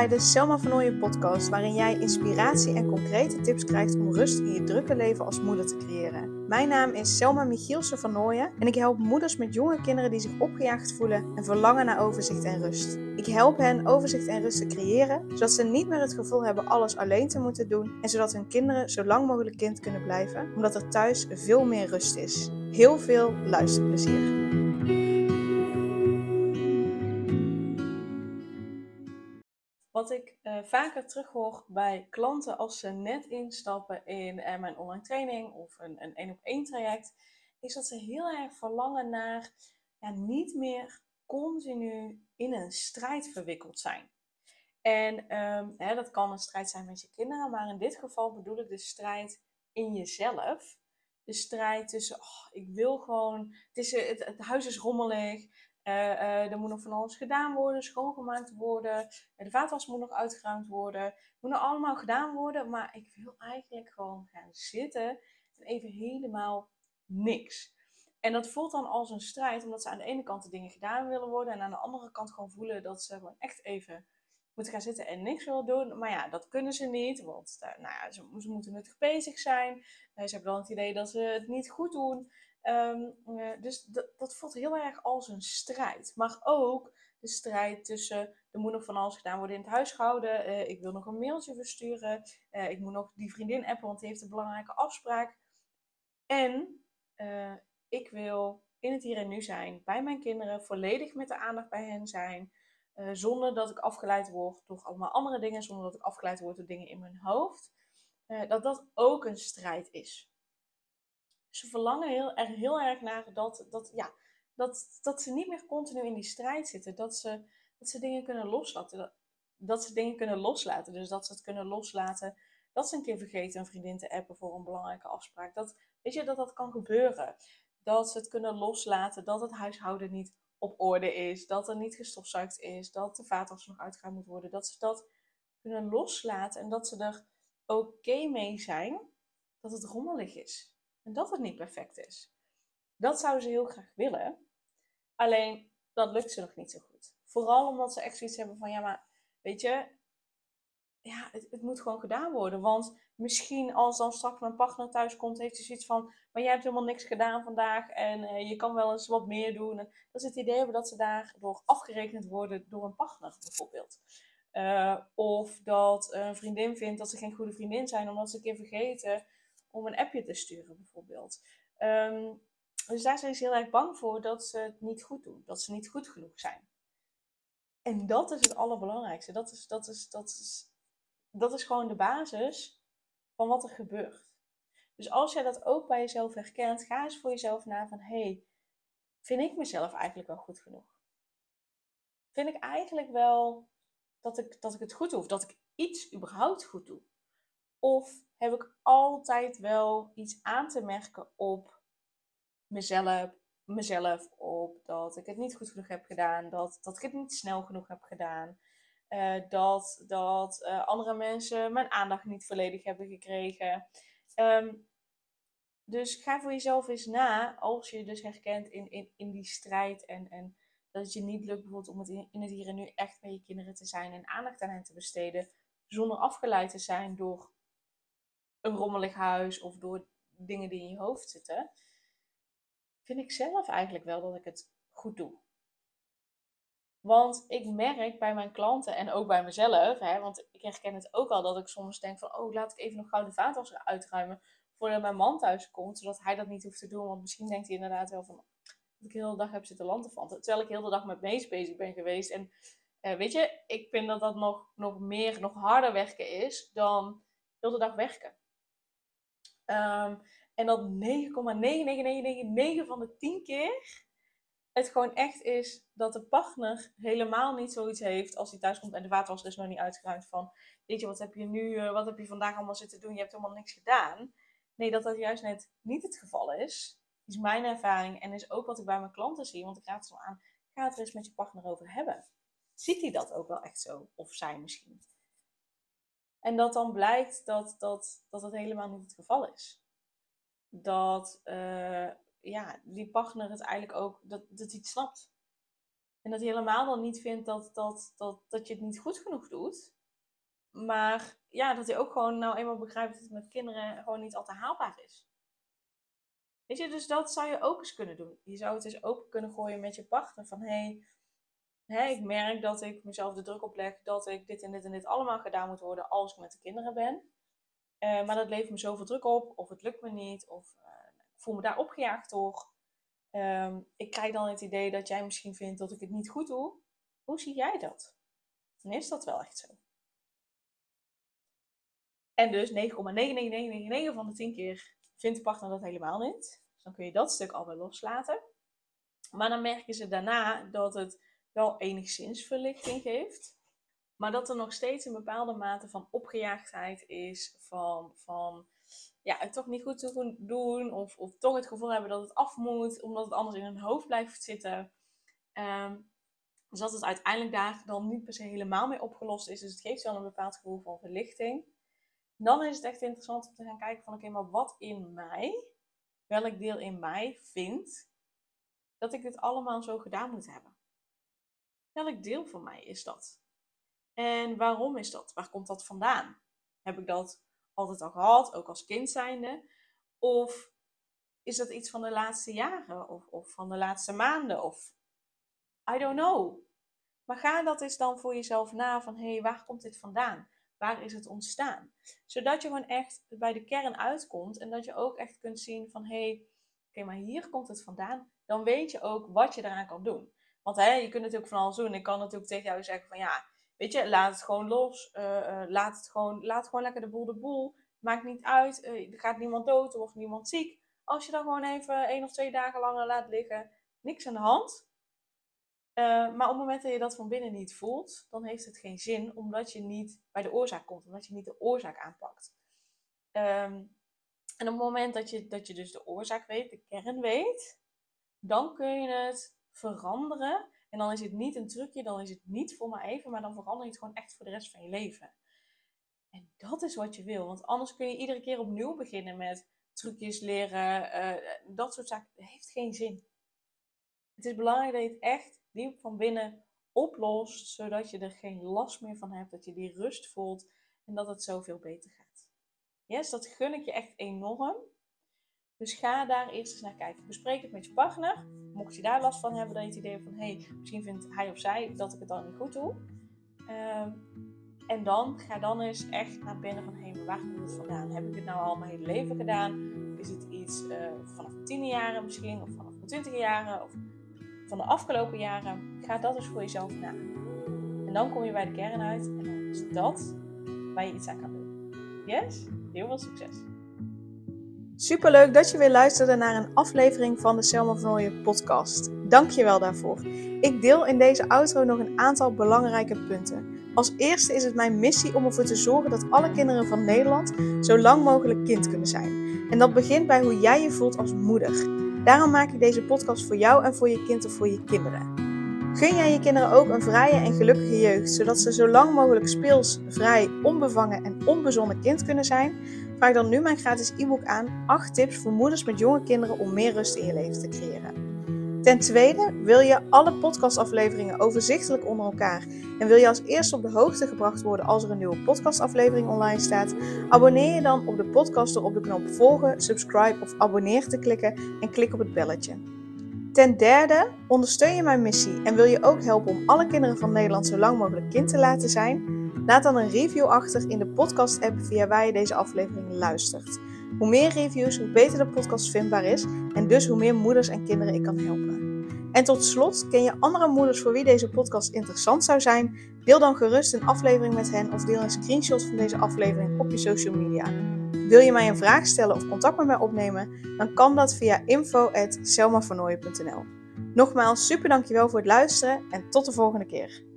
bij de Selma van podcast, waarin jij inspiratie en concrete tips krijgt om rust in je drukke leven als moeder te creëren. Mijn naam is Selma Michielsen van en ik help moeders met jonge kinderen die zich opgejaagd voelen en verlangen naar overzicht en rust. Ik help hen overzicht en rust te creëren, zodat ze niet meer het gevoel hebben alles alleen te moeten doen en zodat hun kinderen zo lang mogelijk kind kunnen blijven, omdat er thuis veel meer rust is. Heel veel luisterplezier. Wat ik uh, vaker terughoor bij klanten als ze net instappen in uh, mijn online training of een, een één op één traject, is dat ze heel erg verlangen naar ja, niet meer continu in een strijd verwikkeld zijn. En um, hè, dat kan een strijd zijn met je kinderen, maar in dit geval bedoel ik de strijd in jezelf. De strijd tussen, oh, ik wil gewoon, het, is, het, het huis is rommelig, er moet nog van alles gedaan worden, schoongemaakt worden. De vaatwas moet nog uitgeruimd worden. Het moet nog allemaal gedaan worden. Maar ik wil eigenlijk gewoon gaan zitten en even helemaal niks. En dat voelt dan als een strijd, omdat ze aan de ene kant de dingen gedaan willen worden. En aan de andere kant gewoon voelen dat ze gewoon echt even moeten gaan zitten en niks willen doen. Maar ja, dat kunnen ze niet, want uh, nou ja, ze, ze, moeten nuttig bezig zijn. ze hebben dan het idee dat ze het niet goed doen. Um, dus dat voelt heel erg als een strijd. Maar ook de strijd tussen er moet nog van alles gedaan worden in het huishouden. Uh, ik wil nog een mailtje versturen. Ik moet nog die vriendin appen, want die heeft een belangrijke afspraak. En ik wil in het hier en nu zijn, bij mijn kinderen, volledig met de aandacht bij hen zijn. Zonder dat ik afgeleid word door allemaal andere dingen, zonder dat ik afgeleid word door dingen in mijn hoofd. dat dat ook een strijd is ze verlangen heel, er heel erg naar dat, dat, ja, dat, dat ze niet meer continu in die strijd zitten. Dat ze, dat ze dingen kunnen loslaten. Dat, dat ze dingen kunnen loslaten. Dus dat ze het kunnen loslaten. Dat ze een keer vergeten een vriendin te appen voor een belangrijke afspraak. Dat, weet je, dat dat kan gebeuren. Dat ze het kunnen loslaten. Dat het huishouden niet op orde is. Dat er niet gestofzuigd is. Dat de vaatwas nog uitgegaan moet worden. Dat ze dat kunnen loslaten. En dat ze er oké mee zijn dat het rommelig is. En dat het niet perfect is. Dat zouden ze heel graag willen. Alleen dat lukt ze nog niet zo goed. Vooral omdat ze echt zoiets hebben van ja, maar weet je, ja, het, het, moet gewoon gedaan worden. Want misschien als dan straks mijn partner thuis komt, heeft hij zoiets van: maar jij hebt helemaal niks gedaan vandaag en uh, je kan wel eens wat meer doen. En dat is het idee hebben dat ze daardoor afgerekend worden door een partner, bijvoorbeeld. Uh, of dat een vriendin vindt dat ze geen goede vriendin zijn omdat ze een keer vergeten om een appje te sturen, bijvoorbeeld. Um, dus daar zijn ze heel erg bang voor dat ze het niet goed doen, dat ze niet goed genoeg zijn. En dat is het allerbelangrijkste. Dat is, dat is, dat is, dat is gewoon de basis van wat er gebeurt. Dus als jij dat ook bij jezelf herkent, ga eens voor jezelf na van hey, vind ik mezelf eigenlijk wel goed genoeg? Vind ik eigenlijk wel dat ik, dat ik het goed doe of dat ik iets überhaupt goed doe? Of heb ik altijd wel iets aan te merken op mezelf, mezelf op dat ik het niet goed genoeg heb gedaan, dat, dat ik het niet snel genoeg heb gedaan, uh, dat, dat uh, andere mensen mijn aandacht niet volledig hebben gekregen. Um, dus ga voor jezelf eens na, als je dus herkent in, in, in die strijd en, en dat het je niet lukt bijvoorbeeld om het in, in het hier en nu echt bij je kinderen te zijn en aandacht aan hen te besteden, zonder afgeleid te zijn door een rommelig huis of door dingen die in je hoofd zitten, vind ik zelf eigenlijk wel dat ik het goed doe. Want ik merk bij mijn klanten en ook bij mezelf, hè, want ik herken het ook al dat ik soms denk van, oh, laat ik even nog gauw de uitruimen voordat mijn man thuis komt, zodat hij dat niet hoeft te doen. Want misschien denkt hij inderdaad wel van, dat ik de hele dag heb zitten van. terwijl ik de hele dag met mees bezig ben geweest. En uh, weet je, ik vind dat dat nog, nog meer, nog harder werken is dan de hele dag werken. Um, en dat 9,99999 van de 10 keer het gewoon echt is dat de partner helemaal niet zoiets heeft als hij thuis komt en de vaatwas is nog niet uitgeruimd van, weet je, wat heb je nu, uh, wat heb je vandaag allemaal zitten doen, je hebt helemaal niks gedaan. Nee, dat dat juist net niet het geval is, is mijn ervaring en is ook wat ik bij mijn klanten zie, want ik raad ze aan, ga het er eens met je partner over hebben. Ziet hij dat ook wel echt zo? Of zij misschien? En dat dan blijkt dat, dat, dat helemaal niet het geval is. Dat uh, ja, die partner het eigenlijk ook, dat, dat hij het snapt. En dat hij helemaal dan niet vindt dat, dat, dat, dat je het niet goed genoeg doet. Maar ja, dat hij ook gewoon nou eenmaal begrijpt dat het met kinderen gewoon niet altijd haalbaar is. Weet je, dus dat zou je ook eens kunnen doen. Je zou het eens open kunnen gooien met je partner. Van hé, hey, ik merk dat ik mezelf de druk opleg dat ik dit en dit en dit allemaal gedaan moet worden als ik met de kinderen ben. Uh, maar dat levert me zoveel druk op, of het lukt me niet, of ik voel me daar opgejaagd door. Um, ik krijg dan het idee dat jij misschien vindt dat ik het niet goed doe. Hoe zie jij dat? En is dat wel echt zo? En dus 9,99999 van de 10 keer vindt de partner dat helemaal niet. Dus dan kun je dat stuk alweer loslaten. Maar dan merken ze daarna dat het wel enigszins verlichting geeft. Maar dat er nog steeds een bepaalde mate van opgejaagdheid is. Van, van ja, het toch niet goed doen. Of, of toch het gevoel hebben dat het af moet. Omdat het anders in hun hoofd blijft zitten. Um, dus dat het uiteindelijk daar dan niet per se helemaal mee opgelost is. Dus het geeft wel een bepaald gevoel van verlichting. Dan is het echt interessant om te gaan kijken van oké, maar wat in mij, welk deel in mij vindt dat ik dit allemaal zo gedaan moet hebben. Welk deel van mij is dat? En waarom is dat? Waar komt dat vandaan? Heb ik dat altijd al gehad, ook als kind zijnde? Of is dat iets van de laatste jaren of, of van de laatste maanden? Of I don't know. Maar ga dat eens dan voor jezelf na van hé, hey, waar komt dit vandaan? Waar is het ontstaan? Zodat je gewoon echt bij de kern uitkomt en dat je ook echt kunt zien van hé, hey, oké, maar hier komt het vandaan. Dan weet je ook wat je eraan kan doen. Want hè, je kunt natuurlijk van alles doen. Ik kan natuurlijk tegen jou zeggen van ja, weet je, laat het gewoon los. Uh, laat, het gewoon, laat gewoon lekker de boel de boel. Maakt niet uit. Uh, er gaat niemand dood of niemand ziek. Als je dan gewoon even één of twee dagen langer laat liggen, niks aan de hand. Maar op het moment dat je dat van binnen niet voelt, dan heeft het geen zin, omdat je niet bij de oorzaak komt, omdat je niet de oorzaak aanpakt. Um, en op het moment dat je, dat je dus de oorzaak weet, de kern weet, dan kun je het veranderen. En dan is het niet een trucje, dan is het niet voor maar even, maar dan verander je het gewoon echt voor de rest van je leven. En dat is wat je wil, want anders kun je iedere keer opnieuw beginnen met trucjes leren, uh, dat soort zaken. Dat heeft geen zin. Het is belangrijk dat je het echt diep van binnen oplost, zodat je er geen last meer van hebt, dat je die rust voelt en dat het zoveel beter gaat. Yes, dat gun ik je echt enorm. Dus ga daar eerst eens naar kijken. Bespreek het met je partner. Mocht je daar last van hebben, dan je het idee van hé, hey, misschien vindt hij of zij dat ik het dan niet goed doe. Ehm, en dan ga dan eens echt naar binnen van hé, hey, waar komt het vandaan? Heb ik het nou al mijn hele leven gedaan? Is het iets uh, vanaf tien jaren misschien, of vanaf mijn twintig jaren, of van de afgelopen jaren? Ga dat eens voor jezelf na. En dan kom je bij de kern uit en dan is dat waar je iets aan kan doen. Yes? Heel veel succes! Superleuk dat je weer luisterde naar een aflevering van de Selma van Ooyen podcast. Dank je wel daarvoor. Ik deel in deze outro nog een aantal belangrijke punten. Als eerste is het mijn missie om ervoor te zorgen dat alle kinderen van Nederland zo lang mogelijk kind kunnen zijn. En dat begint bij hoe jij je voelt als moeder. Daarom maak ik deze podcast voor jou en voor je kind of voor je kinderen. Gun jij je kinderen ook een vrije en gelukkige jeugd, zodat ze zo lang mogelijk speels, vrij, onbevangen en onbezonnen kind kunnen zijn? Vraag dan nu mijn gratis e-book aan 8 tips voor moeders met jonge kinderen om meer rust in je leven te creëren. Ten tweede, wil je alle podcastafleveringen overzichtelijk onder elkaar en wil je als eerste op de hoogte gebracht worden als er een nieuwe podcastaflevering online staat? Abonneer je dan op de podcast door op de knop volgen, subscribe of abonneer te klikken en klik op het belletje. Ten derde, ondersteun je mijn missie en wil je ook helpen om alle kinderen van Nederland zo lang mogelijk kind te laten zijn? Laat dan een review achter in de podcast-app via waar je deze aflevering luistert. Hoe meer reviews, hoe beter de podcast vindbaar is en dus hoe meer moeders en kinderen ik kan helpen. En tot slot, ken je andere moeders voor wie deze podcast interessant zou zijn? Deel dan gerust een aflevering met hen of deel een screenshot van deze aflevering op je social media. Wil je mij een vraag stellen of contact met mij opnemen? Dan kan dat via info.selmavernooien.nl Nogmaals, super dankjewel voor het luisteren en tot de volgende keer.